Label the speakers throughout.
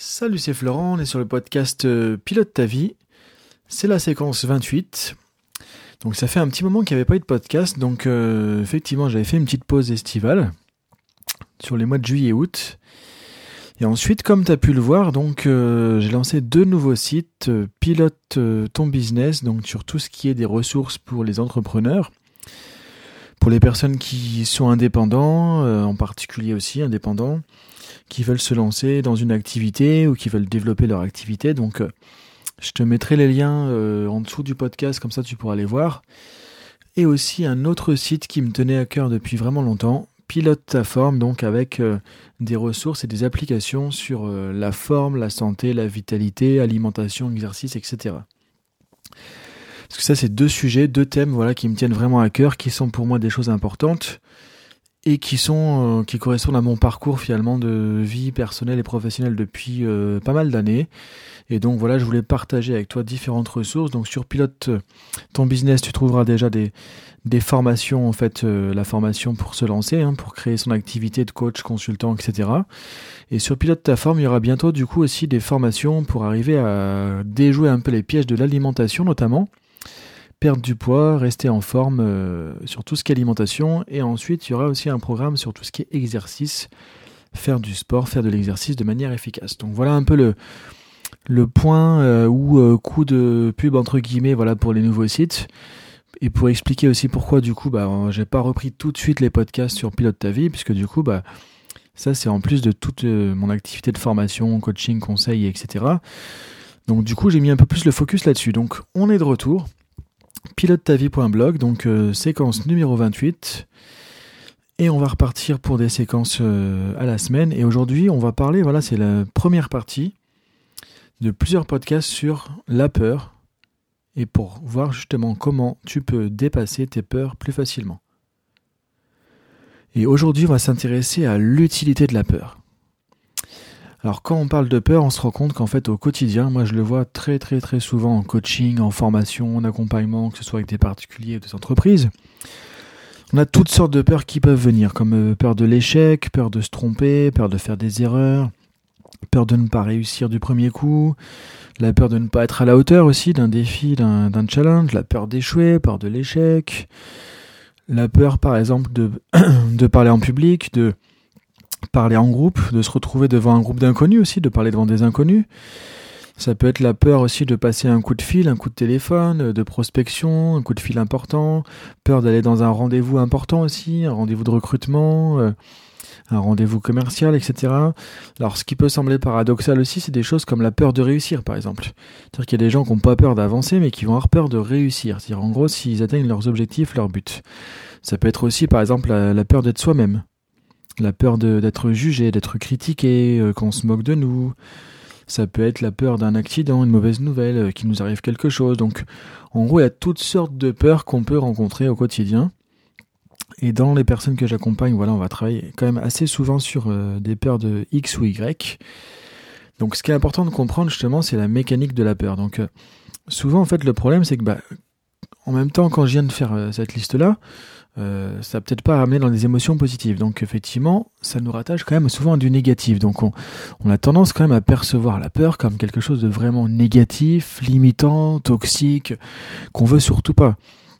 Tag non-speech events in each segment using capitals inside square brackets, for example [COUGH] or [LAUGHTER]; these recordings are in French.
Speaker 1: Salut, c'est Florent, on est sur le podcast euh, Pilote ta vie. C'est la séquence 28. Donc ça fait un petit moment qu'il n'y avait pas eu de podcast, donc euh, effectivement j'avais fait une petite pause estivale sur les mois de juillet et août. Et ensuite, comme tu as pu le voir, donc euh, j'ai lancé deux nouveaux sites, Pilote ton business, donc sur tout ce qui est des ressources pour les entrepreneurs, pour les personnes qui sont indépendants, en particulier aussi indépendants qui veulent se lancer dans une activité ou qui veulent développer leur activité. Donc, euh, je te mettrai les liens euh, en dessous du podcast, comme ça tu pourras les voir. Et aussi un autre site qui me tenait à cœur depuis vraiment longtemps, Pilote ta forme, donc avec euh, des ressources et des applications sur la forme, la santé, la vitalité, alimentation, exercice, etc. Parce que ça, c'est deux sujets, deux thèmes, voilà, qui me tiennent vraiment à cœur, qui sont pour moi des choses importantes et qui sont euh, qui correspondent à mon parcours finalement de vie personnelle et professionnelle depuis euh, pas mal d'années. Et donc voilà, je voulais partager avec toi différentes ressources. Donc sur Pilote euh, ton business, tu trouveras déjà des, des formations, en fait, la formation pour se lancer, hein, pour créer son activité de coach, consultant, etc. Et sur Pilote ta forme, il y aura bientôt du coup aussi des formations pour arriver à déjouer un peu les pièges de l'alimentation notamment perdre du poids, rester en forme euh, sur tout ce qui est alimentation. Et ensuite, il y aura aussi un programme sur tout ce qui est exercice, faire du sport, faire de l'exercice de manière efficace. Donc voilà un peu le, le point euh, ou euh, coup de pub entre guillemets voilà pour les nouveaux sites. Et pour expliquer aussi pourquoi du coup bah j'ai pas repris tout de suite les podcasts sur Pilote ta vie puisque du coup bah ça c'est en plus de toute mon activité de formation, coaching, conseil, etc. Donc du coup j'ai mis un peu plus le focus là-dessus. Donc on est de retour pilote-ta-vie.blog, donc euh, séquence numéro 28. Et on va repartir pour des séquences euh, à la semaine. Et aujourd'hui, on va parler, voilà, c'est la première partie de plusieurs podcasts sur la peur et pour voir justement comment tu peux dépasser tes peurs plus facilement. Et aujourd'hui, on va s'intéresser à l'utilité de la peur. Alors quand on parle de peur, on se rend compte qu'en fait au quotidien, moi je le vois très très très souvent en coaching, en formation, en accompagnement, que ce soit avec des particuliers ou des entreprises. On a toutes sortes de peurs qui peuvent venir, comme euh, peur de l'échec, peur de se tromper, peur de faire des erreurs, peur de ne pas réussir du premier coup, la peur de ne pas être à la hauteur aussi d'un défi, d'un challenge, la peur d'échouer, peur de l'échec, la peur par exemple de, [CLEARS THROAT] de parler en public, de parler en groupe, de se retrouver devant un groupe d'inconnus aussi, de parler devant des inconnus. Ça peut être la peur aussi de passer un coup de fil, un coup de téléphone, de prospection, un coup de fil important, peur d'aller dans un rendez-vous important aussi, un rendez-vous de recrutement, euh, un rendez-vous commercial, etc. Alors ce qui peut sembler paradoxal aussi, c'est des choses comme la peur de réussir par exemple. C'est-à-dire qu'il y a des gens qui n'ont pas peur d'avancer mais qui vont avoir peur de réussir. C'est-à-dire en gros s'ils atteignent leurs objectifs, leurs buts. Ça peut être aussi par exemple la peur d'être soi-même la peur d'être jugé, d'être critiqué, euh, qu'on se moque de nous. Ça peut être la peur d'un accident, une mauvaise nouvelle, euh, qu'il nous arrive quelque chose. Donc, en gros, il y a toutes sortes de peurs qu'on peut rencontrer au quotidien. Et dans les personnes que j'accompagne, voilà, on va travailler quand même assez souvent sur euh, des peurs de X ou Y. Donc, ce qui est important de comprendre justement, c'est la mécanique de la peur. Donc, souvent, en fait, le problème, c'est que, bah, en même temps, quand je viens de faire cette liste-là, euh, ça peut-être pas ramener dans des émotions positives. Donc effectivement, ça nous rattache quand même souvent à du négatif. Donc on, a tendance quand même à percevoir la peur comme quelque chose de vraiment négatif, limitant, toxique, qu'on veut surtout pas.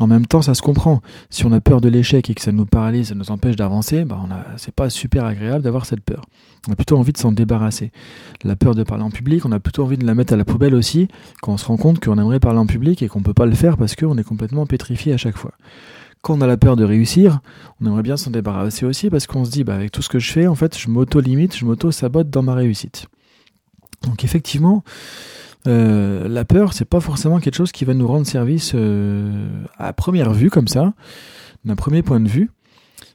Speaker 1: En même temps, ça se comprend. Si on a peur de l'échec et que ça nous paralyse, ça nous empêche d'avancer, bah on c'est pas super agréable d'avoir cette peur. On a plutôt envie de s'en débarrasser. La peur de parler en public, on a plutôt envie de la mettre à la poubelle aussi, quand on se rend compte qu'on aimerait parler en public et qu'on peut pas le faire parce qu'on est complètement pétrifié à chaque fois. Quand on a la peur de réussir, on aimerait bien s'en débarrasser aussi parce qu'on se dit, bah, avec tout ce que je fais, en fait, je m'auto-limite, je m'auto-sabote dans ma réussite. Donc effectivement, euh, la peur, c'est pas forcément quelque chose qui va nous rendre service euh, à première vue comme ça, d'un premier point de vue.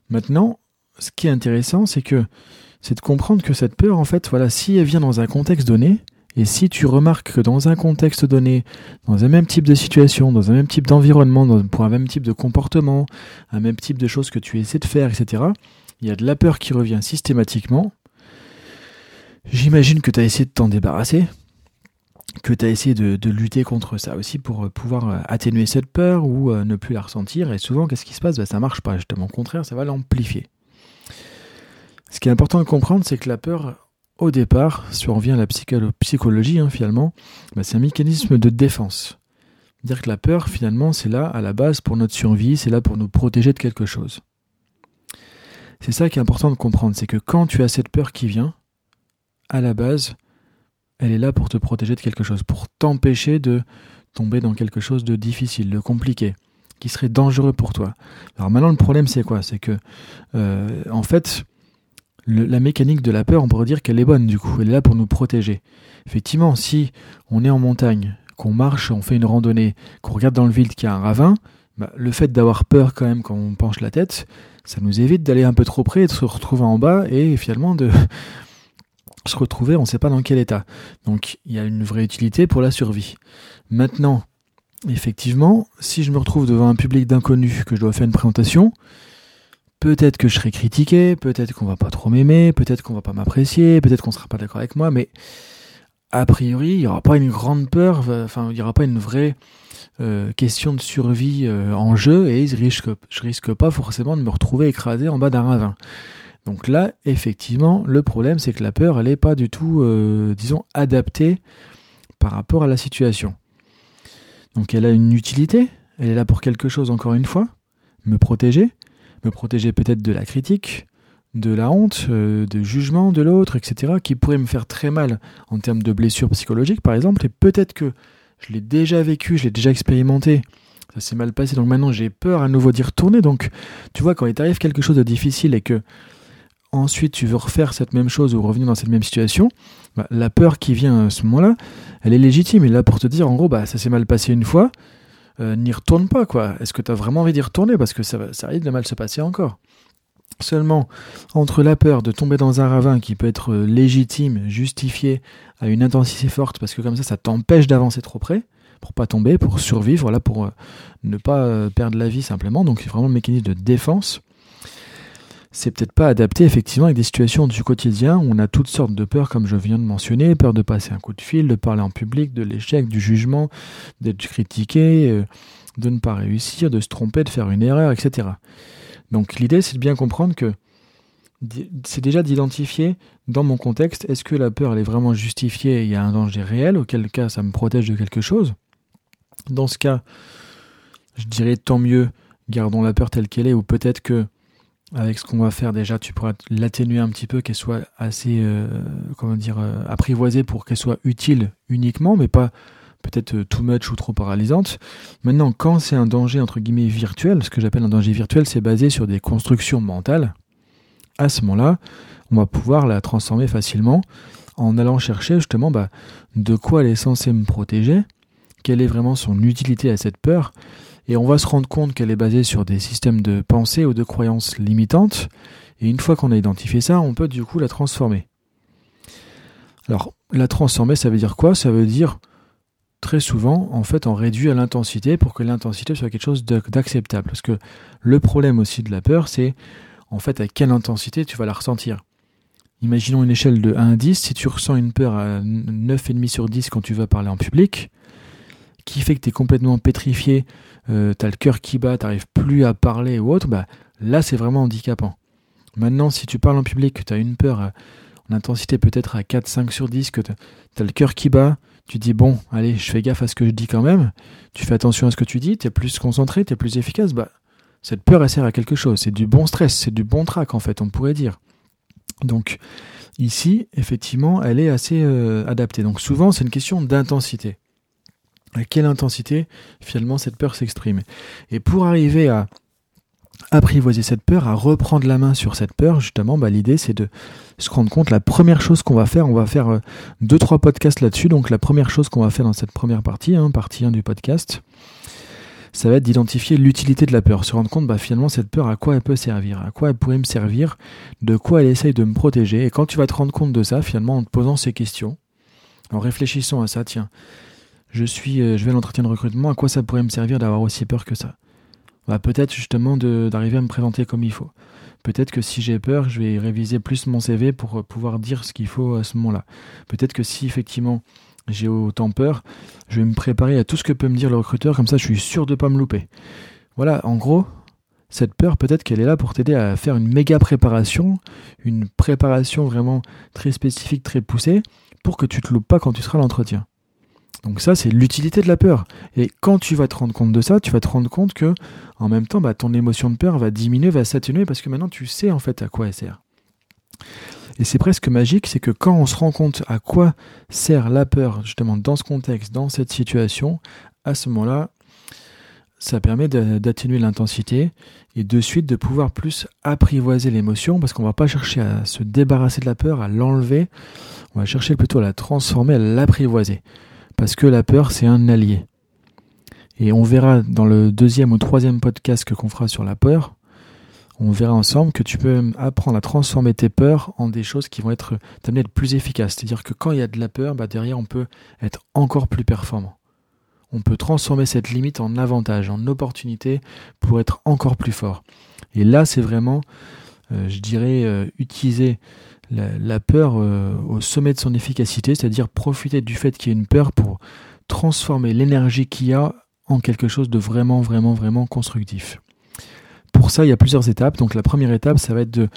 Speaker 1: Maintenant, ce qui est intéressant, c'est que c'est de comprendre que cette peur, en fait, voilà, si elle vient dans un contexte donné, et si tu remarques que dans un contexte donné, dans un même type de situation, dans un même type d'environnement, pour un même type de comportement, un même type de choses que tu essaies de faire, etc., il y a de la peur qui revient systématiquement. J'imagine que tu as essayé de t'en débarrasser, que tu as essayé de, lutter contre ça aussi pour euh, pouvoir euh, atténuer cette peur ou euh, ne plus la ressentir. Et souvent, qu'est-ce qui se passe? Ben, Ça marche pas, justement. Au contraire, ça va l'amplifier. Ce qui est important de comprendre, c'est que la peur, au départ, si on revient à la psychologie hein, finalement, bah, c'est un mécanisme de défense. Dire que la peur, finalement, c'est là à la base pour notre survie, c'est là pour nous protéger de quelque chose. C'est ça qui est important de comprendre, c'est que quand tu as cette peur qui vient, à la base, elle est là pour te protéger de quelque chose, pour t'empêcher de tomber dans quelque chose de difficile, de compliqué, qui serait dangereux pour toi. Alors maintenant, le problème, c'est quoi? C'est que, euh, en fait, la mécanique de la peur, on pourrait dire qu'elle est bonne, du coup, elle est là pour nous protéger. Effectivement, si on est en montagne, qu'on marche, on fait une randonnée, qu'on regarde dans le vide qu'il y a un ravin, bah, le fait d'avoir peur quand même quand on penche la tête, ça nous évite d'aller un peu trop près et de se retrouver en bas et finalement de [LAUGHS] se retrouver on ne sait pas dans quel état. Donc il y a une vraie utilité pour la survie. Maintenant, effectivement, si je me retrouve devant un public d'inconnus que je dois faire une présentation, peut-être que je serai critiqué, peut-être qu'on va pas trop m'aimer, peut-être qu'on va pas m'apprécier, peut-être qu'on sera pas d'accord avec moi, mais a priori, il n'y aura pas une grande peur, enfin, il n'y aura pas une vraie euh, question de survie euh, en jeu et je risque, risque pas forcément de me retrouver écrasé en bas d'un ravin. Donc là, effectivement, le problème, c'est que la peur, elle n'est pas du tout, euh, disons, adaptée par rapport à la situation. Donc elle a une utilité, elle est là pour quelque chose, encore une fois, me protéger, me protéger peut-être de la critique, de la honte, euh, de jugement de l'autre, etc., qui pourrait me faire très mal en termes de blessures psychologiques, par exemple, et peut-être que je l'ai déjà vécu, je l'ai déjà expérimenté, ça s'est mal passé, donc maintenant j'ai peur à nouveau d'y retourner, donc tu vois, quand il t'arrive quelque chose de difficile et que ensuite tu veux refaire cette même chose ou revenir dans cette même situation, bah, la peur qui vient à ce moment-là, elle est légitime, et là pour te dire, en gros, bah, ça s'est mal passé une fois, euh, n'y retourne pas, quoi. Est-ce que tu as vraiment envie d'y retourner? Parce que ça, ça risque de mal se passer encore. Seulement, entre la peur de tomber dans un ravin qui peut être euh, légitime, justifié à une intensité forte, parce que comme ça, ça t'empêche d'avancer trop près, pour pas tomber, pour survivre, voilà, pour euh, ne pas perdre la vie simplement. Donc c'est vraiment le mécanisme de défense. C'est peut-être pas adapté effectivement avec des situations du quotidien où on a toutes sortes de peurs, comme je viens de mentionner, peur de passer un coup de fil, de parler en public, de l'échec, du jugement, d'être critiqué, de ne pas réussir, de se tromper, de faire une erreur, etc. Donc l'idée, c'est de bien comprendre que c'est déjà d'identifier dans mon contexte, est-ce que la peur elle est vraiment justifiée, il y a un danger réel, auquel cas ça me protège de quelque chose. Dans ce cas, je dirais tant mieux, gardons la peur telle qu'elle est, ou peut-être que avec ce qu'on va faire déjà, tu pourras l'atténuer un petit peu, qu'elle soit assez, euh, comment dire, euh, apprivoisée pour qu'elle soit utile uniquement, mais pas peut-être euh, too much ou trop paralysante. Maintenant, quand c'est un danger entre guillemets virtuel, ce que j'appelle un danger virtuel, c'est basé sur des constructions mentales. À ce moment-là, on va pouvoir la transformer facilement en allant chercher justement bah, de quoi elle est censée me protéger, quelle est vraiment son utilité à cette peur, et on va se rendre compte qu'elle est basée sur des systèmes de pensée ou de croyances limitantes, et une fois qu'on a identifié ça, on peut du coup la transformer. Alors, la transformer, ça veut dire quoi? Ça veut dire très souvent, en fait, on réduit à l'intensité pour que l'intensité soit quelque chose d'acceptable. Parce que le problème aussi de la peur, c'est en fait à quelle intensité tu vas la ressentir. Imaginons une échelle de 1 à 10, si tu ressens une peur à 9,5 sur 10 quand tu vas parler en public, qui fait que tu es complètement pétrifié, euh, tu as le cœur qui bat, tu n'arrives plus à parler ou autre, bah, là c'est vraiment handicapant. Maintenant, si tu parles en public, que tu as une peur en intensité peut-être à 4-5 sur 10, que tu as le cœur qui bat, tu dis bon, allez, je fais gaffe à ce que je dis quand même, tu fais attention à ce que tu dis, tu es plus concentré, tu es plus efficace, bah cette peur elle sert à quelque chose, c'est du bon stress, c'est du bon trac en fait, on pourrait dire. Donc ici, effectivement, elle est assez euh, adaptée. Donc souvent, c'est une question d'intensité. À quelle intensité finalement cette peur s'exprime. Et pour arriver à apprivoiser cette peur, à reprendre la main sur cette peur, justement, bah, l'idée c'est de se rendre compte, la première chose qu'on va faire, on va faire euh, deux, trois podcasts là-dessus, donc la première chose qu'on va faire dans cette première partie, hein, partie 1 du podcast, ça va être d'identifier l'utilité de la peur, se rendre compte bah, finalement cette peur à quoi elle peut servir, à quoi elle pourrait me servir, de quoi elle essaye de me protéger, et quand tu vas te rendre compte de ça, finalement en te posant ces questions, en réfléchissant à ça, tiens, je suis, euh, je vais à l'entretien de recrutement, à quoi ça pourrait me servir d'avoir aussi peur que ça? Bah, peut-être justement d'arriver à me présenter comme il faut. Peut-être que si j'ai peur, je vais réviser plus mon CV pour euh, pouvoir dire ce qu'il faut à ce moment-là. Peut-être que si effectivement j'ai autant peur, je vais me préparer à tout ce que peut me dire le recruteur, comme ça je suis sûr de ne pas me louper. Voilà, en gros, cette peur, peut-être qu'elle est là pour t'aider à faire une méga préparation, une préparation vraiment très spécifique, très poussée, pour que tu te loupes pas quand tu seras à l'entretien. Donc ça, c'est l'utilité de la peur. Et quand tu vas te rendre compte de ça, tu vas te rendre compte que, en même temps, bah, ton émotion de peur va diminuer, va s'atténuer, parce que maintenant tu sais en fait à quoi elle sert. Et c'est presque magique, c'est que quand on se rend compte à quoi sert la peur, justement, dans ce contexte, dans cette situation, à ce moment-là, ça permet d'atténuer l'intensité et de suite de pouvoir plus apprivoiser l'émotion parce qu'on va pas chercher à se débarrasser de la peur, à l'enlever, on va chercher plutôt à la transformer, à l'apprivoiser. Parce que la peur, c'est un allié. Et on verra dans le deuxième ou troisième podcast qu'on fera sur la peur, on verra ensemble que tu peux apprendre à transformer tes peurs en des choses qui vont être t'amener à être plus efficaces. C'est-à-dire que quand il y a de la peur, bah derrière on peut être encore plus performant. On peut transformer cette limite en avantage, en opportunité pour être encore plus fort. Et là, c'est vraiment, euh, je dirais, euh, utiliser la, peur euh, au sommet de son efficacité, c'est-à-dire profiter du fait qu'il y ait une peur pour transformer l'énergie qu'il y a en quelque chose de vraiment, vraiment, vraiment constructif. Pour ça, il y a plusieurs étapes. Donc la première étape, ça va être de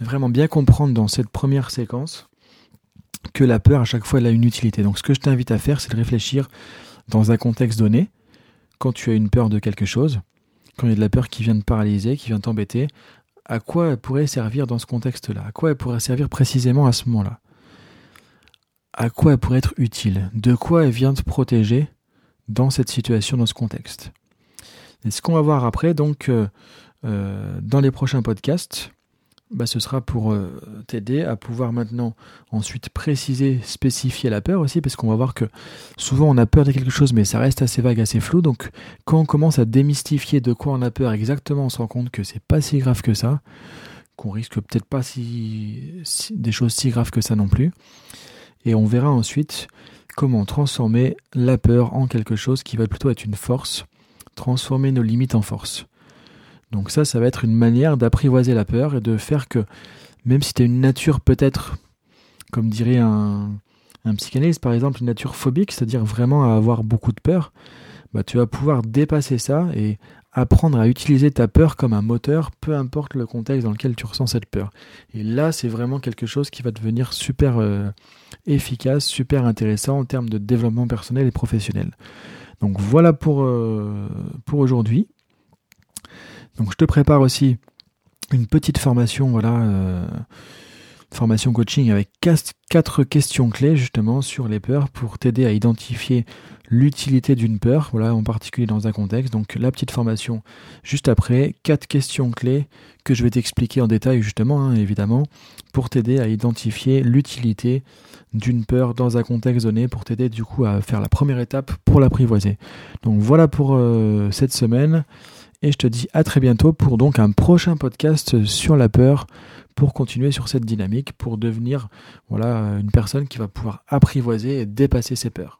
Speaker 1: vraiment bien comprendre dans cette première séquence que la peur, à chaque fois, elle a une utilité. Donc ce que je t'invite à faire, c'est de réfléchir dans un contexte donné, quand tu as une peur de quelque chose, quand il y a de la peur qui vient te paralyser, qui vient t'embêter, à quoi elle pourrait servir dans ce contexte-là? À quoi elle pourrait servir précisément à ce moment-là? À quoi elle pourrait être utile? De quoi elle vient te protéger dans cette situation, dans ce contexte? Et ce qu'on va voir après, donc, euh, euh, dans les prochains podcasts, bah, ce sera pour euh, t'aider à pouvoir maintenant ensuite préciser, spécifier la peur aussi, parce qu'on va voir que souvent on a peur de quelque chose, mais ça reste assez vague, assez flou. Donc quand on commence à démystifier de quoi on a peur exactement, on se rend compte que c'est pas si grave que ça, qu'on risque peut-être pas si, des choses si graves que ça non plus. Et on verra ensuite comment transformer la peur en quelque chose qui va plutôt être une force, transformer nos limites en force. Donc ça, ça va être une manière d'apprivoiser la peur et de faire que, même si tu as une nature peut-être, comme dirait un, psychanalyste par exemple, une nature phobique, c'est-à-dire vraiment à avoir beaucoup de peur, bah, tu vas pouvoir dépasser ça et apprendre à utiliser ta peur comme un moteur, peu importe le contexte dans lequel tu ressens cette peur. Et là, c'est vraiment quelque chose qui va devenir super euh, efficace, super intéressant en termes de développement personnel et professionnel. Donc voilà pour, euh, pour aujourd'hui. Donc je te prépare aussi une petite formation, voilà, euh, formation coaching avec quatre questions clés justement sur les peurs pour t'aider à identifier l'utilité d'une peur, voilà, en particulier dans un contexte. Donc la petite formation juste après, quatre questions clés que je vais t'expliquer en détail justement, hein, évidemment, pour t'aider à identifier l'utilité d'une peur dans un contexte donné, pour t'aider du coup à faire la première étape pour l'apprivoiser. Donc voilà pour euh, cette semaine. Et je te dis à très bientôt pour donc un prochain podcast sur la peur pour continuer sur cette dynamique, pour devenir voilà une personne qui va pouvoir apprivoiser et dépasser ses peurs.